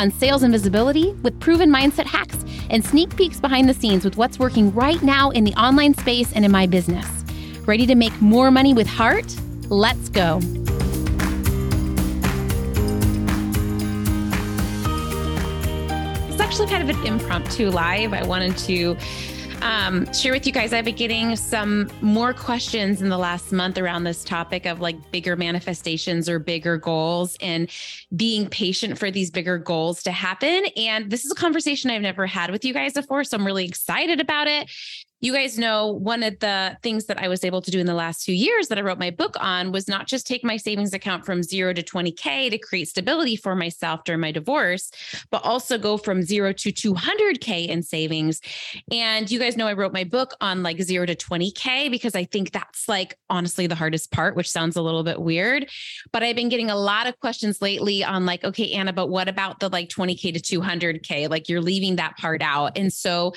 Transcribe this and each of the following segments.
on sales and visibility with proven mindset hacks and sneak peeks behind the scenes with what's working right now in the online space and in my business. Ready to make more money with heart? Let's go. It's actually kind of an impromptu live. I wanted to um, share with you guys. I've been getting some more questions in the last month around this topic of like bigger manifestations or bigger goals and being patient for these bigger goals to happen. And this is a conversation I've never had with you guys before. So I'm really excited about it you guys know one of the things that I was able to do in the last few years that I wrote my book on was not just take my savings account from zero to 20K to create stability for myself during my divorce, but also go from zero to 200K in savings. And you guys know I wrote my book on like zero to 20K because I think that's like honestly the hardest part, which sounds a little bit weird. But I've been getting a lot of questions lately on like, okay, Anna, but what about the like 20K to 200K? Like you're leaving that part out. And so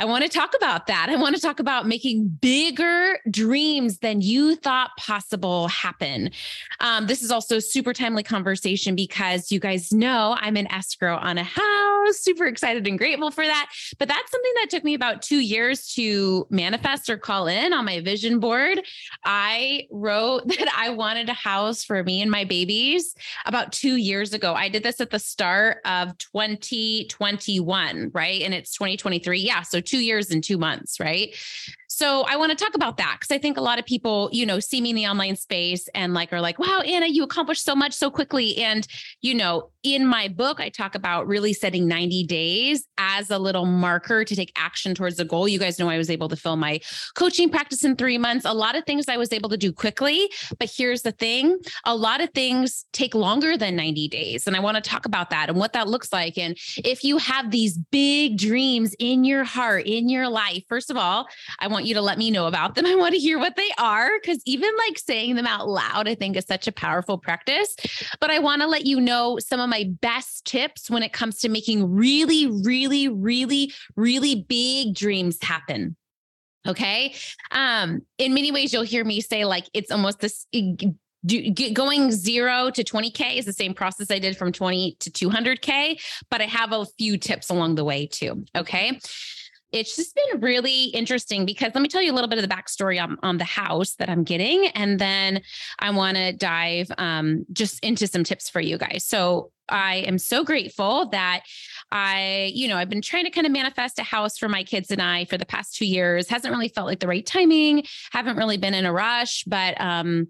I want to talk about that. I want to talk about making bigger dreams than you thought possible happen. Um, this is also super timely conversation because you guys know I'm an escrow on a house, super excited and grateful for that. But that's something that took me about two years to manifest or call in on my vision board. I wrote that I wanted a house for me and my babies about two years ago. I did this at the start of 2021, right? And it's 2023. Yeah. So two years and two months, right? So I want to talk about that because I think a lot of people, you know, see me in the online space and like are like, wow, Anna, you accomplished so much so quickly. And, you know, in my book, I talk about really setting 90 days as a little marker to take action towards the goal. You guys know I was able to fill my coaching practice in three months. A lot of things I was able to do quickly. But here's the thing a lot of things take longer than 90 days. And I want to talk about that and what that looks like. And if you have these big dreams in your heart, in your life, first of all, I want you to let me know about them. I want to hear what they are because even like saying them out loud, I think is such a powerful practice. But I want to let you know some of my best tips when it comes to making really, really, really, really big dreams happen. Okay. Um, in many ways, you'll hear me say like it's almost this do, going zero to 20K is the same process I did from 20 to 200K, but I have a few tips along the way too. Okay it's just been really interesting because let me tell you a little bit of the backstory on, on the house that I'm getting. And then I want to dive um, just into some tips for you guys. So I am so grateful that I, you know, I've been trying to kind of manifest a house for my kids and I for the past two years. Hasn't really felt like the right timing. Haven't really been in a rush, but um,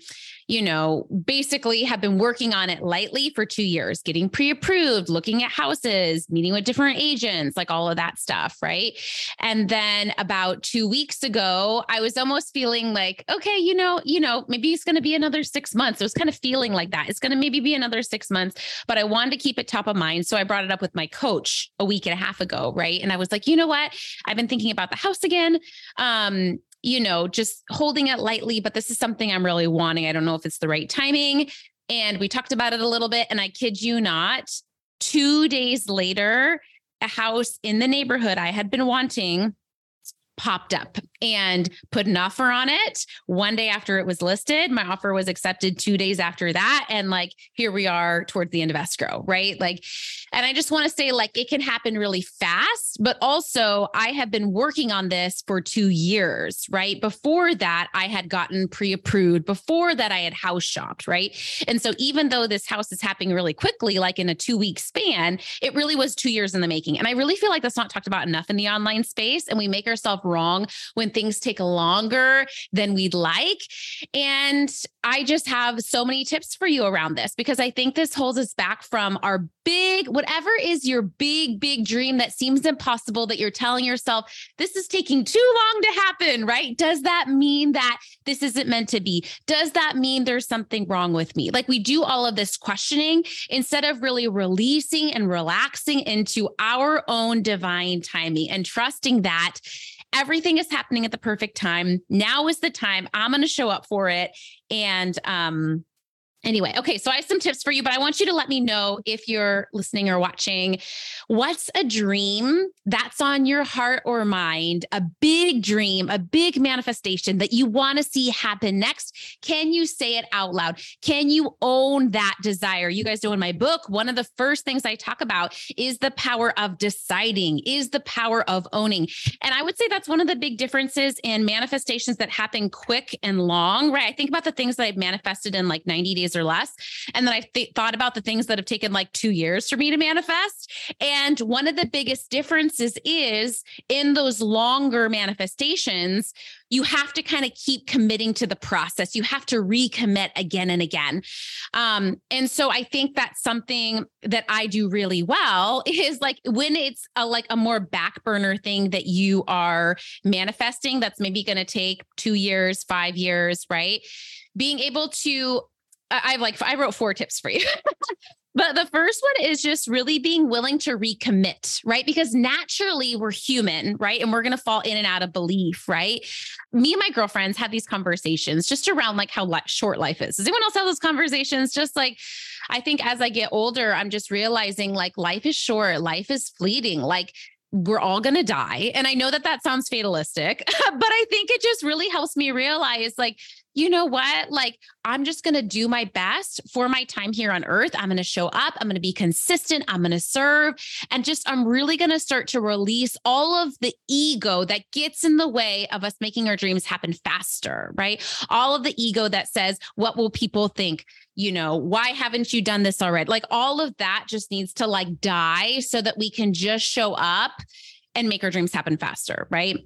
you know, basically have been working on it lightly for two years, getting pre-approved, looking at houses, meeting with different agents, like all of that stuff, right? And then about two weeks ago, I was almost feeling like, okay, you know, you know, maybe it's going to be another six months. It was kind of feeling like that. It's going to maybe be another six months, but I wanted to keep it top of mind. So I brought it up with my coach a week and a half ago, right? And I was like, you know what? I've been thinking about the house again. Um, you know, just holding it lightly, but this is something I'm really wanting. I don't know if it's the right timing. And we talked about it a little bit. And I kid you not, two days later, a house in the neighborhood I had been wanting popped up and put an offer on it. One day after it was listed, my offer was accepted two days after that. And like, here we are towards the end of escrow, right? Like, and I just want to say, like, it can happen really fast, but also I have been working on this for two years, right? Before that, I had gotten pre approved. Before that, I had house shopped, right? And so even though this house is happening really quickly, like in a two week span, it really was two years in the making. And I really feel like that's not talked about enough in the online space. And we make ourselves wrong when things take longer than we'd like. And I just have so many tips for you around this because I think this holds us back from our big, whatever is your big, big dream that seems impossible that you're telling yourself, this is taking too long to happen, right? Does that mean that this isn't meant to be? Does that mean there's something wrong with me? Like we do all of this questioning instead of really releasing and relaxing into our own divine timing and trusting that everything is happening at the perfect time. Now is the time. I'm going to show up for it. And um, Anyway, okay, so I have some tips for you, but I want you to let me know if you're listening or watching. What's a dream that's on your heart or mind? A big dream, a big manifestation that you want to see happen next. Can you say it out loud? Can you own that desire? You guys know in my book, one of the first things I talk about is the power of deciding, is the power of owning. And I would say that's one of the big differences in manifestations that happen quick and long, right? I think about the things that I've manifested in like 90 days days or less. And then I th- thought about the things that have taken like two years for me to manifest. And one of the biggest differences is in those longer manifestations, you have to kind of keep committing to the process. You have to recommit again and again. Um, and so I think that's something that I do really well is like when it's a like a more back burner thing that you are manifesting that's maybe going to take two years, five years, right? Being able to I have like I wrote four tips for you. but the first one is just really being willing to recommit, right? Because naturally we're human, right? And we're going to fall in and out of belief, right? Me and my girlfriends have these conversations just around like how short life is. Does anyone else have those conversations? Just like I think as I get older, I'm just realizing like life is short, life is fleeting. Like we're all going to die. And I know that that sounds fatalistic, but I think it just really helps me realize like you know what? Like, I'm just going to do my best for my time here on earth. I'm going to show up. I'm going to be consistent. I'm going to serve. And just, I'm really going to start to release all of the ego that gets in the way of us making our dreams happen faster, right? All of the ego that says, what will people think? You know, why haven't you done this already? Like, all of that just needs to like die so that we can just show up and make our dreams happen faster, right?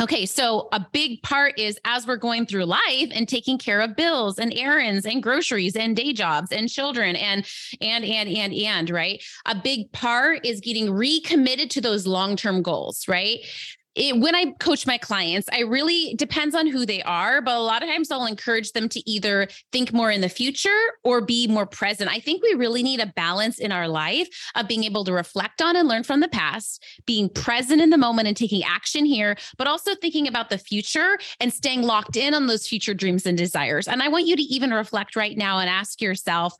Okay, so a big part is as we're going through life and taking care of bills and errands and groceries and day jobs and children and and and and and right? A big part is getting recommitted to those long-term goals, right? It, when I coach my clients, I really depends on who they are, but a lot of times I'll encourage them to either think more in the future or be more present. I think we really need a balance in our life of being able to reflect on and learn from the past, being present in the moment and taking action here, but also thinking about the future and staying locked in on those future dreams and desires. And I want you to even reflect right now and ask yourself,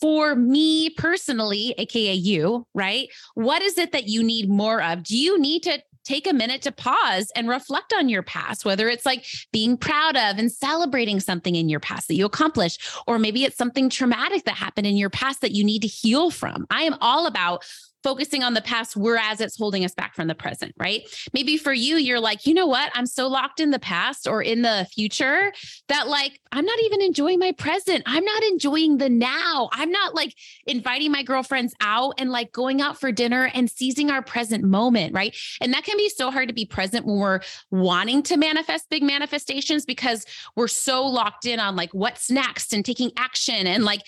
for me personally, AKA you, right? What is it that you need more of? Do you need to take a minute to pause and reflect on your past, whether it's like being proud of and celebrating something in your past that you accomplished, or maybe it's something traumatic that happened in your past that you need to heal from. I am all about focusing on the past, whereas it's holding us back from the present, right? Maybe for you, you're like, you know what? I'm so locked in the past or in the future that like I'm not even enjoying my present. I'm not enjoying the now. I'm not like inviting my girlfriends out and like going out for dinner and seizing our present moment, right? And that can be so hard to be present when we're wanting to manifest big manifestations because we're so locked in on like what's next and taking action and like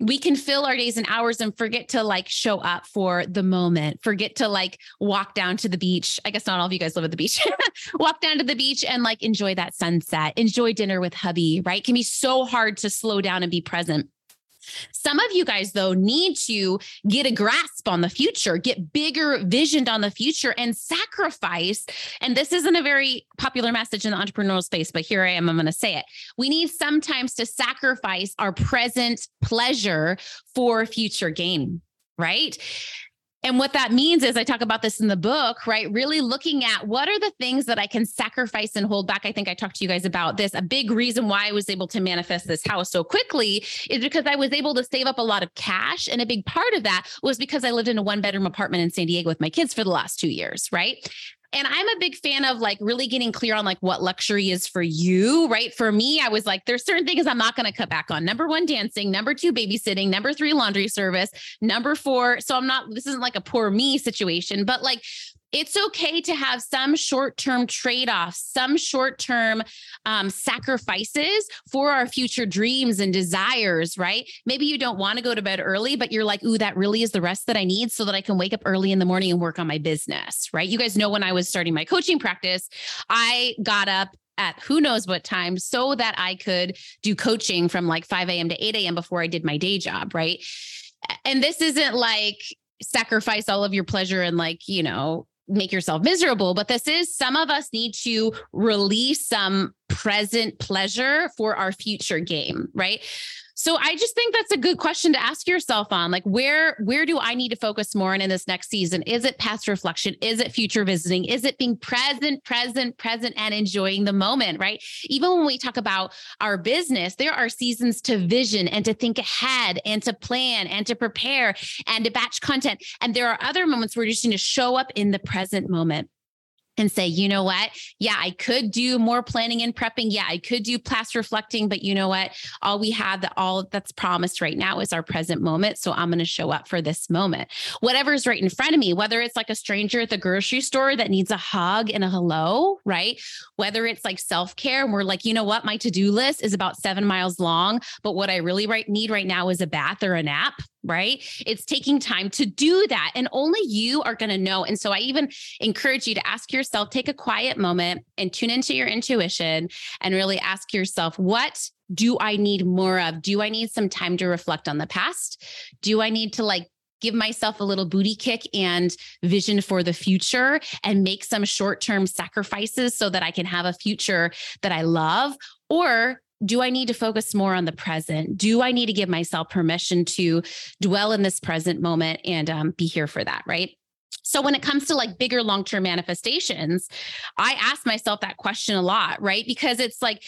we can fill our days and hours and forget to like show up for the moment, forget to like walk down to the beach. I guess not all of you guys live at the beach. walk down to the beach and like enjoy that sunset, enjoy dinner with hubby, right? It can be so hard to slow down and be present. Some of you guys, though, need to get a grasp on the future, get bigger visioned on the future, and sacrifice. And this isn't a very popular message in the entrepreneurial space, but here I am. I'm going to say it. We need sometimes to sacrifice our present pleasure for future gain, right? And what that means is I talk about this in the book, right? Really looking at what are the things that I can sacrifice and hold back. I think I talked to you guys about this. A big reason why I was able to manifest this house so quickly is because I was able to save up a lot of cash. And a big part of that was because I lived in a one bedroom apartment in San Diego with my kids for the last two years, right? And I'm a big fan of like really getting clear on like what luxury is for you, right? For me, I was like, there's certain things I'm not going to cut back on. Number one, dancing. Number two, babysitting. Number three, laundry service. Number four, so I'm not, this isn't like a poor me situation, but like It's okay to have some short term trade offs, some short term um, sacrifices for our future dreams and desires, right? Maybe you don't want to go to bed early, but you're like, ooh, that really is the rest that I need so that I can wake up early in the morning and work on my business, right? You guys know when I was starting my coaching practice, I got up at who knows what time so that I could do coaching from like 5 a.m. to 8 a.m. before I did my day job, right? And this isn't like sacrifice all of your pleasure and like, you know, make yourself miserable, but this is some of us need to release some present pleasure for our future game, right? So I just think that's a good question to ask yourself on like where where do I need to focus more on in this next season? Is it past reflection? Is it future visiting? Is it being present, present, present and enjoying the moment, right? Even when we talk about our business, there are seasons to vision and to think ahead and to plan and to prepare and to batch content. And there are other moments where you just need to show up in the present moment and say, you know what? Yeah, I could do more planning and prepping. Yeah, I could do past reflecting, but you know what? All we have that all that's promised right now is our present moment. So I'm going to show up for this moment. Whatever's right in front of me, whether it's like a stranger at the grocery store that needs a hug and a hello, right? Whether it's like self care and we're like, you know what? My to do list is about seven miles long, but what I really right, need right now is a bath or a nap right? It's taking time to do that. And only you are going to know. And so I even encourage you to ask yourself, take a quiet moment and tune into your intuition and really ask yourself, what do I need more of? Do I need some time to reflect on the past? Do I need to like give myself a little booty kick and vision for the future and make some short term sacrifices so that I can have a future that I love? Or do I need to focus more on the present? Do I need to give myself permission to dwell in this present moment and um, be here for that? Right. So when it comes to like bigger long-term manifestations, I ask myself that question a lot, right? Because it's like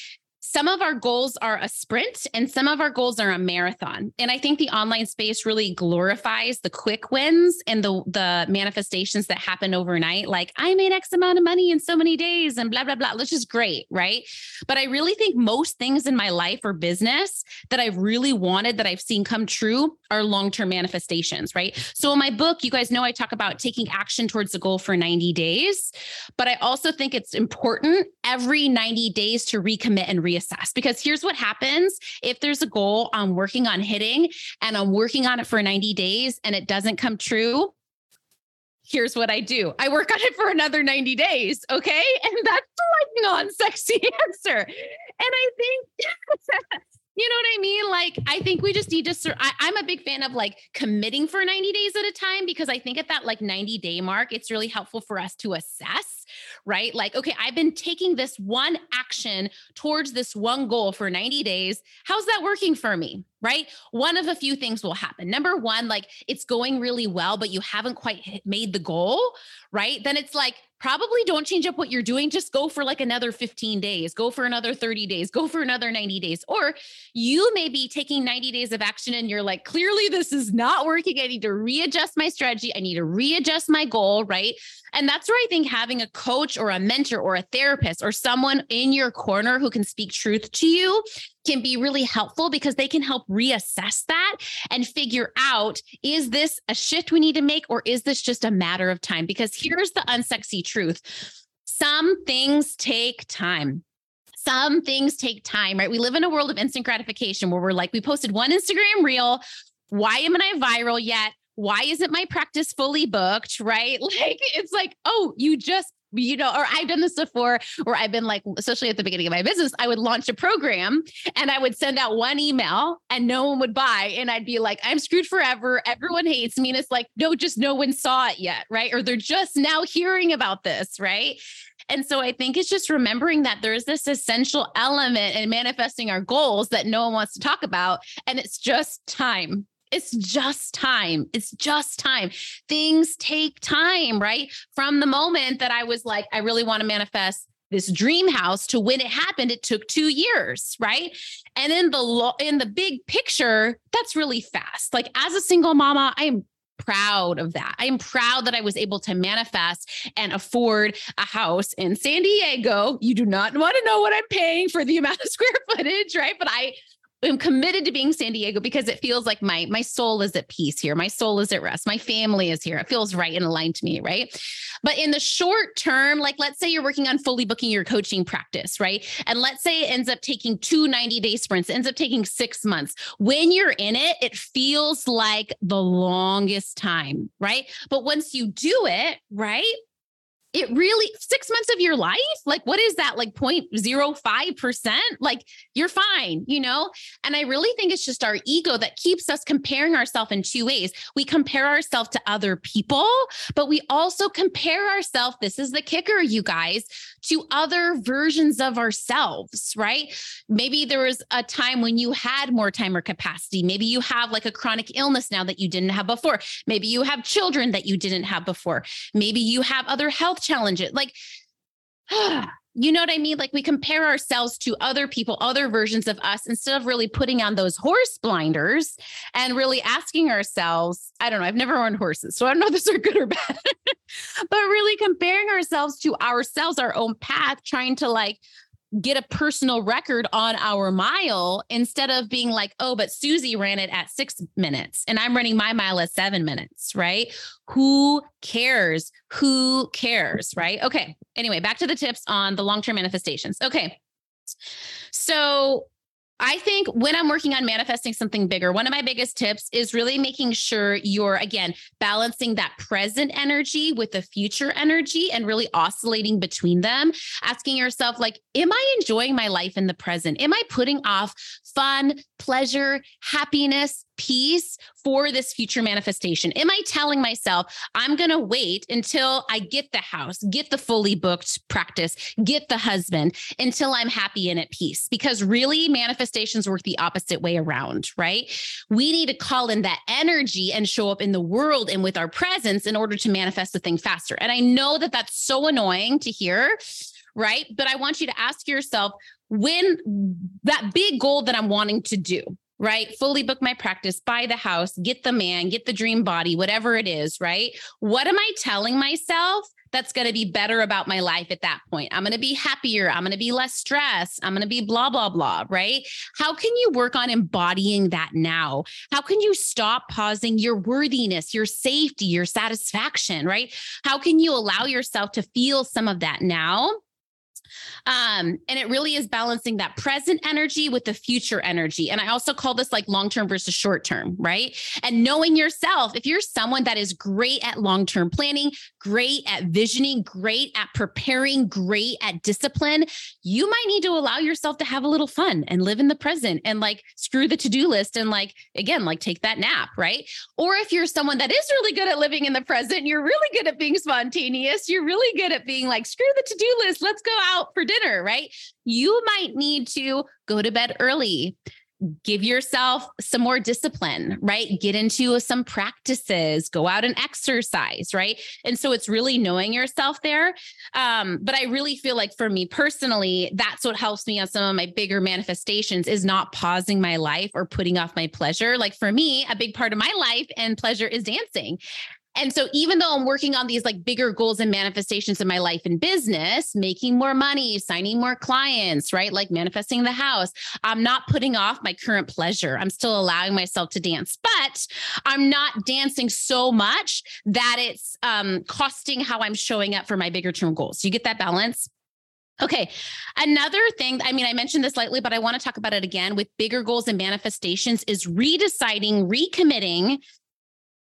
some of our goals are a sprint and some of our goals are a marathon. And I think the online space really glorifies the quick wins and the the manifestations that happen overnight like I made x amount of money in so many days and blah blah blah, which is great, right? But I really think most things in my life or business that I've really wanted that I've seen come true are long-term manifestations, right? So in my book, you guys know I talk about taking action towards the goal for 90 days, but I also think it's important every 90 days to recommit and re reassess because here's what happens if there's a goal I'm working on hitting and I'm working on it for 90 days and it doesn't come true. Here's what I do. I work on it for another 90 days. Okay. And that's the non sexy answer. And I think You know what I mean? Like, I think we just need to. I, I'm a big fan of like committing for 90 days at a time because I think at that like 90 day mark, it's really helpful for us to assess, right? Like, okay, I've been taking this one action towards this one goal for 90 days. How's that working for me? right? One of a few things will happen. Number one, like it's going really well, but you haven't quite made the goal, right? Then it's like, probably don't change up what you're doing. Just go for like another 15 days, go for another 30 days, go for another 90 days. Or you may be taking 90 days of action and you're like, clearly this is not working. I need to readjust my strategy. I need to readjust my goal, right? And that's where I think having a coach or a mentor or a therapist or someone in your corner who can speak truth to you can be really helpful because they can help reassess that and figure out is this a shift we need to make or is this just a matter of time? Because here's the unsexy truth some things take time some things take time, right? We live in a world of instant gratification where we're like, we posted one Instagram reel. Why am I viral yet? Why isn't my practice fully booked? Right. Like, it's like, oh, you just you know, or I've done this before where I've been like, especially at the beginning of my business, I would launch a program and I would send out one email and no one would buy. And I'd be like, I'm screwed forever. Everyone hates me. And it's like, no, just no one saw it yet. Right. Or they're just now hearing about this. Right. And so I think it's just remembering that there's this essential element in manifesting our goals that no one wants to talk about. And it's just time. It's just time. It's just time. Things take time, right? From the moment that I was like, I really want to manifest this dream house to when it happened it took 2 years right and in the lo- in the big picture that's really fast like as a single mama i am proud of that. I am proud that I was able to manifest and afford a house in San Diego. You do not want to know what I'm paying for the amount of square footage, right? But I am committed to being San Diego because it feels like my my soul is at peace here. My soul is at rest. My family is here. It feels right and aligned to me, right? But in the short term, like let's say you're working on fully booking your coaching practice, right? And let's say it ends up taking two 90 day sprints, ends up taking six months. When you're in it, it feels like the longest time, right? But once you do it, right? It really six months of your life? Like what is that like 0.05% like you're fine you know? And i really think it's just our ego that keeps us comparing ourselves in two ways. We compare ourselves to other people but we also compare ourselves this is the kicker you guys to other versions of ourselves right? Maybe there was a time when you had more time or capacity. Maybe you have like a chronic illness now that you didn't have before. Maybe you have children that you didn't have before. Maybe you have other health challenges. Like, you know what I mean? Like we compare ourselves to other people, other versions of us, instead of really putting on those horse blinders and really asking ourselves, I don't know, I've never owned horses, so I don't know if this are good or bad, but really comparing ourselves to ourselves, our own path, trying to like get a personal record on our mile instead of being like, oh, but Susie ran it at six minutes and I'm running my mile at seven minutes, right? Who cares? Who cares, right? Okay. Anyway, back to the tips on the long term manifestations. Okay. So I think when I'm working on manifesting something bigger, one of my biggest tips is really making sure you're, again, balancing that present energy with the future energy and really oscillating between them. Asking yourself, like, am I enjoying my life in the present? Am I putting off fun, pleasure, happiness, peace for this future manifestation? Am I telling myself I'm going to wait until I get the house, get the fully booked practice, get the husband until I'm happy and at peace? Because really, manifestations work the opposite way around, right? We need to call in that energy and show up in the world and with our presence in order to manifest the thing faster. And I know that that's so annoying to hear right? But I want you to ask yourself when that big goal that I'm wanting to do, right? Fully book my practice, buy the house, get the man, get the dream body, whatever it is, right? What am I telling myself that's going to be better about my life at that point? I'm going to be happier. I'm going to be less stressed. I'm going to be blah, blah, blah, right? How can you work on embodying that now? How can you stop pausing your worthiness, your safety, your satisfaction, right? How can you allow yourself to feel some of that now? Um, and it really is balancing that present energy with the future energy. And I also call this like long term versus short term, right? And knowing yourself, if you're someone that is great at long term planning, great at visioning, great at preparing, great at discipline, you might need to allow yourself to have a little fun and live in the present and like screw the to do list and like, again, like take that nap, right? Or if you're someone that is really good at living in the present, you're really good at being spontaneous, you're really good at being like, screw the to do list, let's go out for dinner, right? You might need to go to bed early, give yourself some more discipline, right? Get into some practices, go out and exercise, right? And so it's really knowing yourself there. Um, but I really feel like for me personally, that's what helps me on some of my bigger manifestations is not pausing my life or putting off my pleasure. Like for me, a big part of my life and pleasure is dancing. And so even though I'm working on these like bigger goals and manifestations in my life and business, making more money, signing more clients, right? Like manifesting the house, I'm not putting off my current pleasure. I'm still allowing myself to dance, but I'm not dancing so much that it's um, costing how I'm showing up for my bigger term goals. You get that balance? Okay. Another thing, I mean, I mentioned this lightly, but I want to talk about it again with bigger goals and manifestations is redeciding, recommitting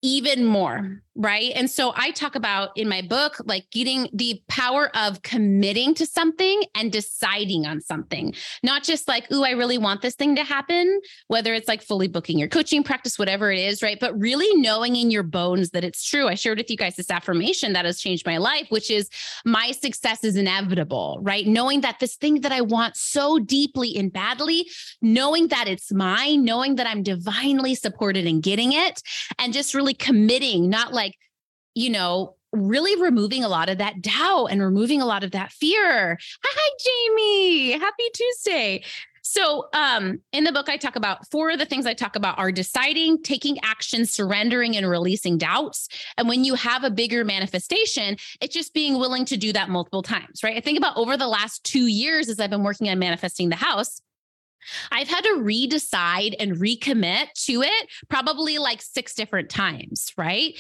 even more right? And so I talk about in my book, like getting the power of committing to something and deciding on something, not just like, ooh, I really want this thing to happen, whether it's like fully booking your coaching practice, whatever it is, right? But really knowing in your bones that it's true. I shared with you guys this affirmation that has changed my life, which is my success is inevitable, right? Knowing that this thing that I want so deeply and badly, knowing that it's mine, knowing that I'm divinely supported in getting it, and just really committing, not like, you know, really removing a lot of that doubt and removing a lot of that fear. Hi, Jamie. Happy Tuesday. So, um, in the book, I talk about four of the things I talk about are deciding, taking action, surrendering, and releasing doubts. And when you have a bigger manifestation, it's just being willing to do that multiple times, right? I think about over the last two years as I've been working on manifesting the house. I've had to redecide and recommit to it probably like six different times, right?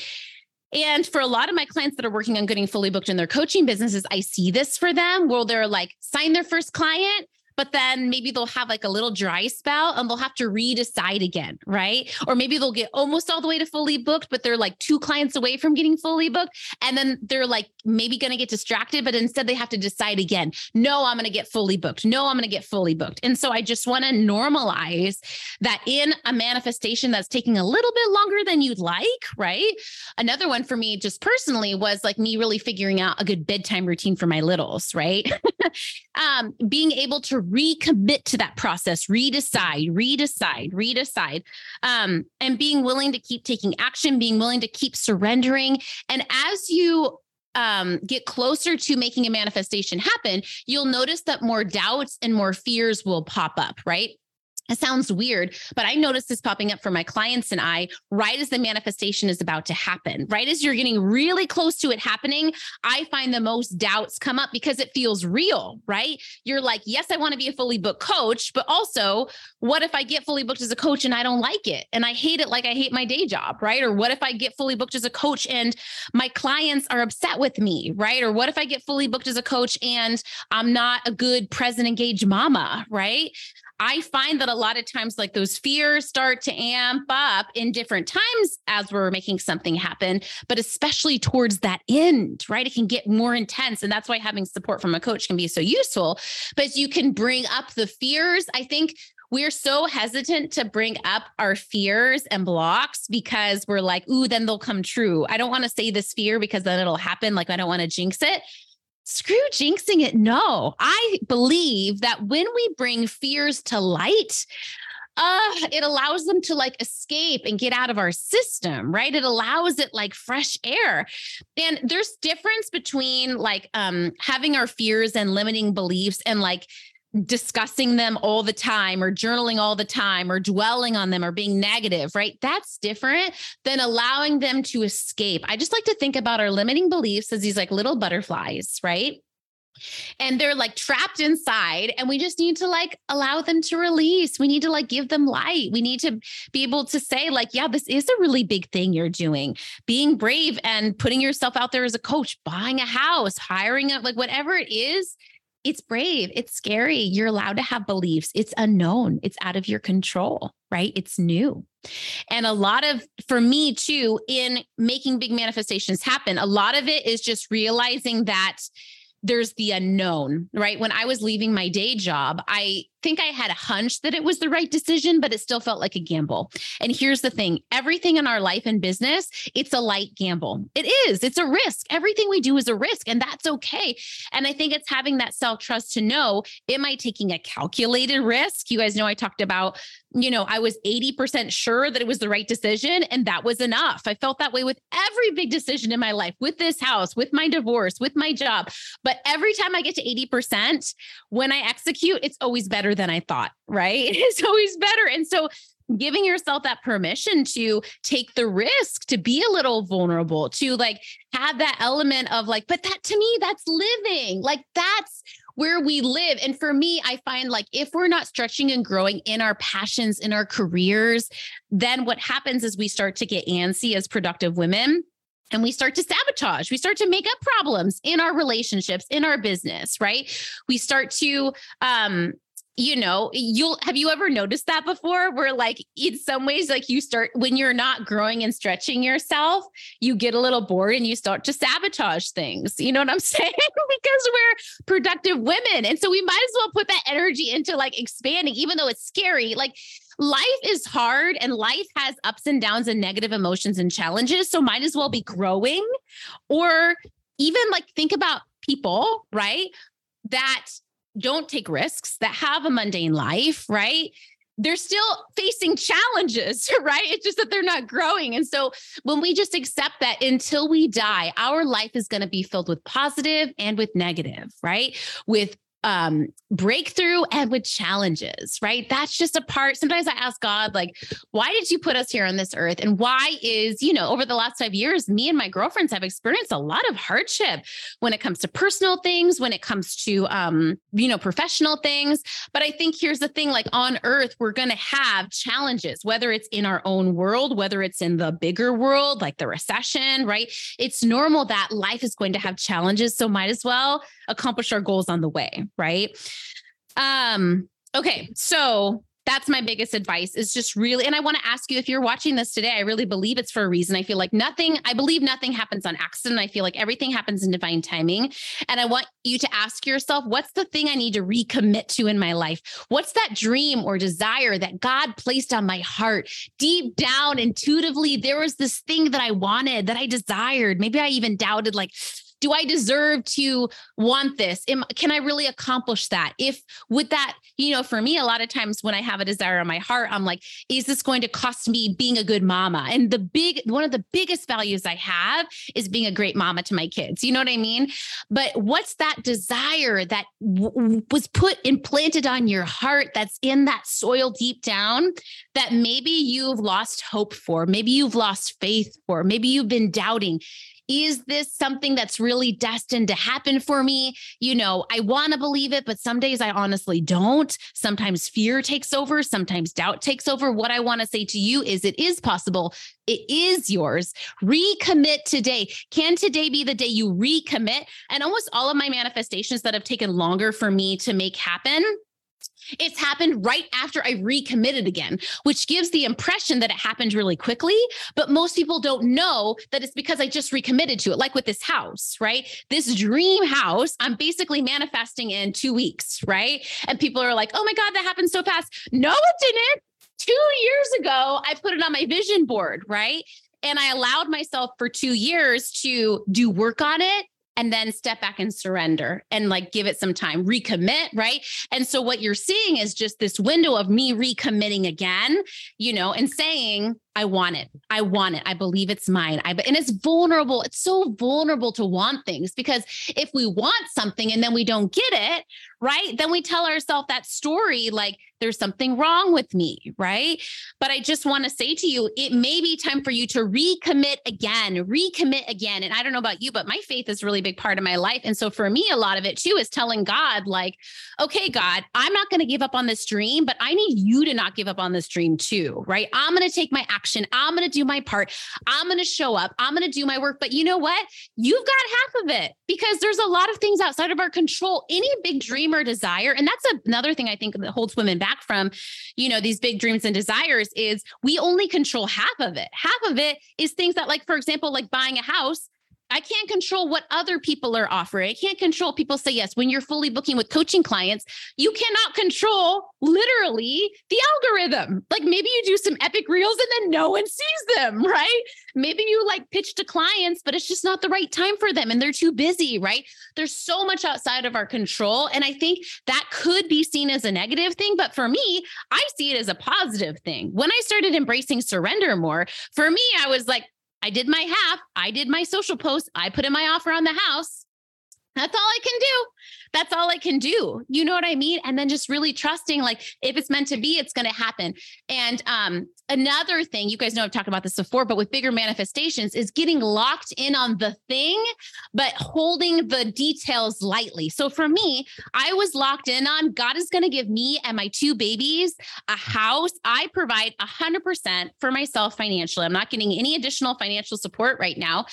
And for a lot of my clients that are working on getting fully booked in their coaching businesses, I see this for them where they're like, sign their first client, but then maybe they'll have like a little dry spell and they'll have to redecide again, right? Or maybe they'll get almost all the way to fully booked, but they're like two clients away from getting fully booked. And then they're like maybe going to get distracted, but instead they have to decide again no, I'm going to get fully booked. No, I'm going to get fully booked. And so I just want to normalize that in a manifestation that's taking a little bit longer than you'd like, right? Another one for me, just personally, was like me really figuring out a good bedtime routine for my littles, right? um, being able to recommit to that process, redecide, redecide, redecide, um, and being willing to keep taking action, being willing to keep surrendering. And as you um, get closer to making a manifestation happen, you'll notice that more doubts and more fears will pop up, right? It sounds weird, but I noticed this popping up for my clients and I right as the manifestation is about to happen. Right as you're getting really close to it happening, I find the most doubts come up because it feels real, right? You're like, yes, I want to be a fully booked coach, but also, what if I get fully booked as a coach and I don't like it and I hate it like I hate my day job, right? Or what if I get fully booked as a coach and my clients are upset with me, right? Or what if I get fully booked as a coach and I'm not a good present engaged mama, right? I find that a lot of times, like those fears start to amp up in different times as we're making something happen, but especially towards that end, right? It can get more intense. And that's why having support from a coach can be so useful. But you can bring up the fears. I think we're so hesitant to bring up our fears and blocks because we're like, ooh, then they'll come true. I don't want to say this fear because then it'll happen. Like, I don't want to jinx it screw jinxing it. No, I believe that when we bring fears to light, uh, it allows them to like escape and get out of our system, right? It allows it like fresh air. And there's difference between like um having our fears and limiting beliefs and like discussing them all the time or journaling all the time or dwelling on them or being negative, right? That's different than allowing them to escape. I just like to think about our limiting beliefs as these like little butterflies, right? and they're like trapped inside and we just need to like allow them to release we need to like give them light we need to be able to say like yeah this is a really big thing you're doing being brave and putting yourself out there as a coach buying a house hiring a like whatever it is it's brave, it's scary. You're allowed to have beliefs. It's unknown, it's out of your control, right? It's new. And a lot of, for me too, in making big manifestations happen, a lot of it is just realizing that there's the unknown, right? When I was leaving my day job, I think I had a hunch that it was the right decision, but it still felt like a gamble. And here's the thing everything in our life and business, it's a light gamble. It is, it's a risk. Everything we do is a risk, and that's okay. And I think it's having that self trust to know am I taking a calculated risk? You guys know I talked about, you know, I was 80% sure that it was the right decision, and that was enough. I felt that way with every big decision in my life, with this house, with my divorce, with my job. But every time I get to 80%, when I execute, it's always better better than I thought, right? It's always better. And so giving yourself that permission to take the risk, to be a little vulnerable, to like have that element of like, but that to me, that's living. Like that's where we live. And for me, I find like if we're not stretching and growing in our passions, in our careers, then what happens is we start to get antsy as productive women and we start to sabotage we start to make up problems in our relationships in our business right we start to um you know, you'll have you ever noticed that before where like in some ways like you start when you're not growing and stretching yourself, you get a little bored and you start to sabotage things. You know what I'm saying? because we're productive women. And so we might as well put that energy into like expanding even though it's scary. Like life is hard and life has ups and downs and negative emotions and challenges, so might as well be growing or even like think about people, right? That don't take risks, that have a mundane life, right? They're still facing challenges, right? It's just that they're not growing. And so when we just accept that until we die, our life is going to be filled with positive and with negative, right? With um, breakthrough and with challenges, right? That's just a part. Sometimes I ask God, like, why did you put us here on this earth? And why is, you know, over the last five years, me and my girlfriends have experienced a lot of hardship when it comes to personal things, when it comes to, um, you know, professional things. But I think here's the thing like on earth, we're going to have challenges, whether it's in our own world, whether it's in the bigger world, like the recession, right? It's normal that life is going to have challenges. So might as well accomplish our goals on the way, right? Um, okay, so that's my biggest advice is just really and i want to ask you if you're watching this today i really believe it's for a reason. I feel like nothing i believe nothing happens on accident. I feel like everything happens in divine timing. And i want you to ask yourself what's the thing i need to recommit to in my life? What's that dream or desire that god placed on my heart? Deep down intuitively there was this thing that i wanted that i desired. Maybe i even doubted like do I deserve to want this? Am, can I really accomplish that? If with that, you know, for me, a lot of times when I have a desire in my heart, I'm like, is this going to cost me being a good mama? And the big, one of the biggest values I have is being a great mama to my kids. You know what I mean? But what's that desire that w- was put implanted on your heart that's in that soil deep down that maybe you've lost hope for, maybe you've lost faith for, maybe you've been doubting? Is this something that's really destined to happen for me? You know, I want to believe it, but some days I honestly don't. Sometimes fear takes over, sometimes doubt takes over. What I want to say to you is it is possible. It is yours. Recommit today. Can today be the day you recommit? And almost all of my manifestations that have taken longer for me to make happen it's happened right after I recommitted again, which gives the impression that it happened really quickly. But most people don't know that it's because I just recommitted to it, like with this house, right? This dream house, I'm basically manifesting in two weeks, right? And people are like, oh my God, that happened so fast. No, it didn't. Two years ago, I put it on my vision board, right? And I allowed myself for two years to do work on it and then step back and surrender and like give it some time, recommit, right? And so what you're seeing is just this window of me recommitting again, you know, and saying, I want it. I want it. I believe it's mine. I and it's vulnerable. It's so vulnerable to want things because if we want something and then we don't get it, right? Then we tell ourselves that story like there's something wrong with me, right? But I just want to say to you, it may be time for you to recommit again, recommit again. And I don't know about you, but my faith is a really big part of my life. And so for me, a lot of it too is telling God, like, okay, God, I'm not going to give up on this dream, but I need you to not give up on this dream too, right? I'm going to take my action. I'm going to do my part. I'm going to show up. I'm going to do my work. But you know what? You've got half of it because there's a lot of things outside of our control. Any big dream or desire, and that's another thing I think that holds women back from, you know, these big dreams and desires is we only control half of it. Half of it is things that, like, for example, like buying a house I can't control what other people are offering. I can't control people say yes. When you're fully booking with coaching clients, you cannot control literally the algorithm. Like maybe you do some epic reels and then no one sees them, right? Maybe you like pitch to clients, but it's just not the right time for them and they're too busy, right? There's so much outside of our control. And I think that could be seen as a negative thing. But for me, I see it as a positive thing. When I started embracing surrender more, for me, I was like, I did my half. I did my social post. I put in my offer on the house. That's all I can do that's all I can do. You know what I mean? And then just really trusting, like, if it's meant to be, it's going to happen. And um, another thing, you guys know I've talked about this before, but with bigger manifestations is getting locked in on the thing, but holding the details lightly. So for me, I was locked in on God is going to give me and my two babies a house. I provide 100% for myself financially. I'm not getting any additional financial support right now.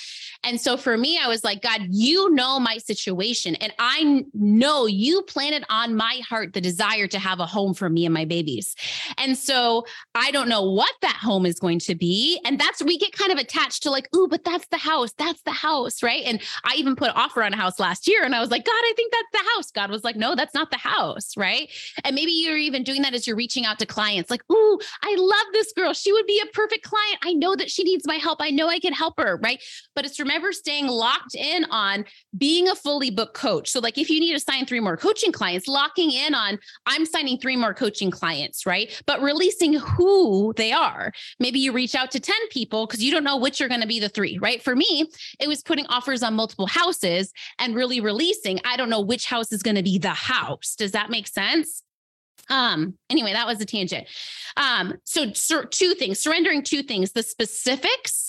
And so for me, I was like, God, you know my situation. And I know you planted on my heart the desire to have a home for me and my babies. And so I don't know what that home is going to be. And that's we get kind of attached to like, ooh, but that's the house. That's the house. Right. And I even put offer on a house last year and I was like, God, I think that's the house. God was like, no, that's not the house. Right. And maybe you're even doing that as you're reaching out to clients like, ooh, I love this girl. She would be a perfect client. I know that she needs my help. I know I can help her. Right. But it's remember staying locked in on being a fully fully booked coach. So, like, if you need to sign three more coaching clients, locking in on, I'm signing three more coaching clients, right? But releasing who they are. Maybe you reach out to 10 people because you don't know which are going to be the three, right? For me, it was putting offers on multiple houses and really releasing, I don't know which house is going to be the house. Does that make sense? Um, anyway, that was a tangent. Um, so, so two things, surrendering two things, the specifics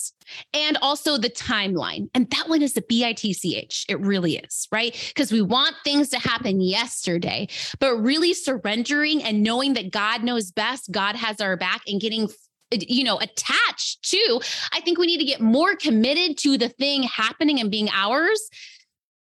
and also the timeline. And that one is the BITCH. It really is, right? Because we want things to happen yesterday, but really surrendering and knowing that God knows best, God has our back, and getting you know attached to i think we need to get more committed to the thing happening and being ours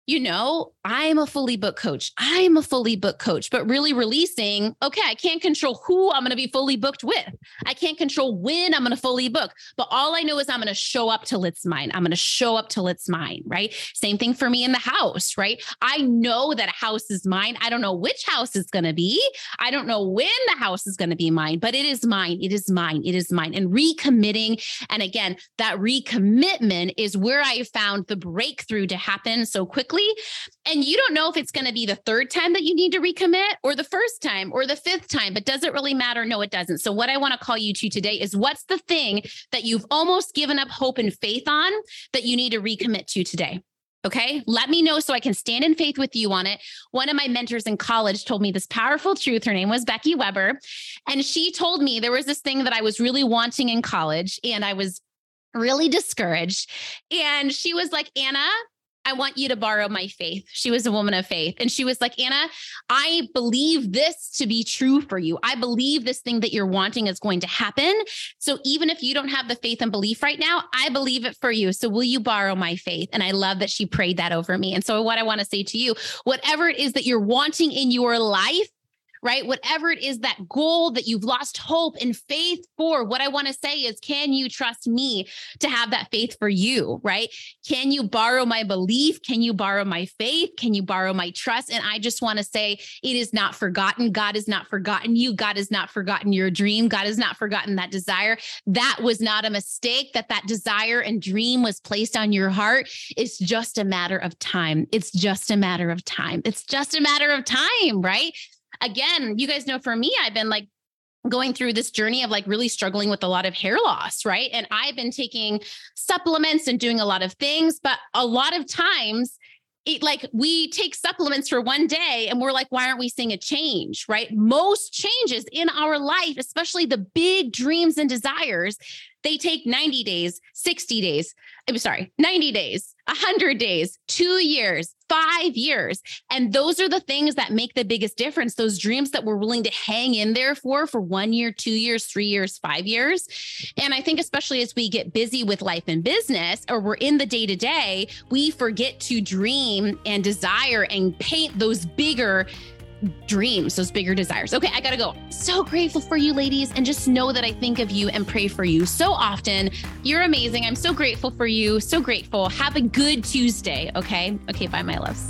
you know, I'm a fully booked coach. I'm a fully booked coach, but really releasing, okay, I can't control who I'm going to be fully booked with. I can't control when I'm going to fully book, but all I know is I'm going to show up till it's mine. I'm going to show up till it's mine, right? Same thing for me in the house, right? I know that a house is mine. I don't know which house is going to be. I don't know when the house is going to be mine, but it is mine. It is mine. It is mine. And recommitting. And again, that recommitment is where I found the breakthrough to happen so quickly quickly. And you don't know if it's going to be the third time that you need to recommit or the first time or the fifth time, but does it really matter? No, it doesn't. So, what I want to call you to today is what's the thing that you've almost given up hope and faith on that you need to recommit to today? Okay. Let me know so I can stand in faith with you on it. One of my mentors in college told me this powerful truth. Her name was Becky Weber. And she told me there was this thing that I was really wanting in college and I was really discouraged. And she was like, Anna, I want you to borrow my faith. She was a woman of faith. And she was like, Anna, I believe this to be true for you. I believe this thing that you're wanting is going to happen. So even if you don't have the faith and belief right now, I believe it for you. So will you borrow my faith? And I love that she prayed that over me. And so what I want to say to you, whatever it is that you're wanting in your life, right? Whatever it is that goal that you've lost hope and faith for, what I want to say is, can you trust me to have that faith for you, right? Can you borrow my belief? Can you borrow my faith? Can you borrow my trust? And I just want to say, it is not forgotten. God has not forgotten you. God has not forgotten your dream. God has not forgotten that desire. That was not a mistake that that desire and dream was placed on your heart. It's just a matter of time. It's just a matter of time. It's just a matter of time, right? Again, you guys know for me, I've been like going through this journey of like really struggling with a lot of hair loss, right? And I've been taking supplements and doing a lot of things, but a lot of times it like we take supplements for one day and we're like why aren't we seeing a change right most changes in our life especially the big dreams and desires they take 90 days, 60 days. I'm sorry, 90 days, 100 days, two years, five years. And those are the things that make the biggest difference. Those dreams that we're willing to hang in there for, for one year, two years, three years, five years. And I think, especially as we get busy with life and business, or we're in the day to day, we forget to dream and desire and paint those bigger dreams, those bigger desires. Okay, I gotta go. So grateful for you, ladies. And just know that I think of you and pray for you so often. You're amazing. I'm so grateful for you. So grateful. Have a good Tuesday. Okay. Okay. Bye, my loves.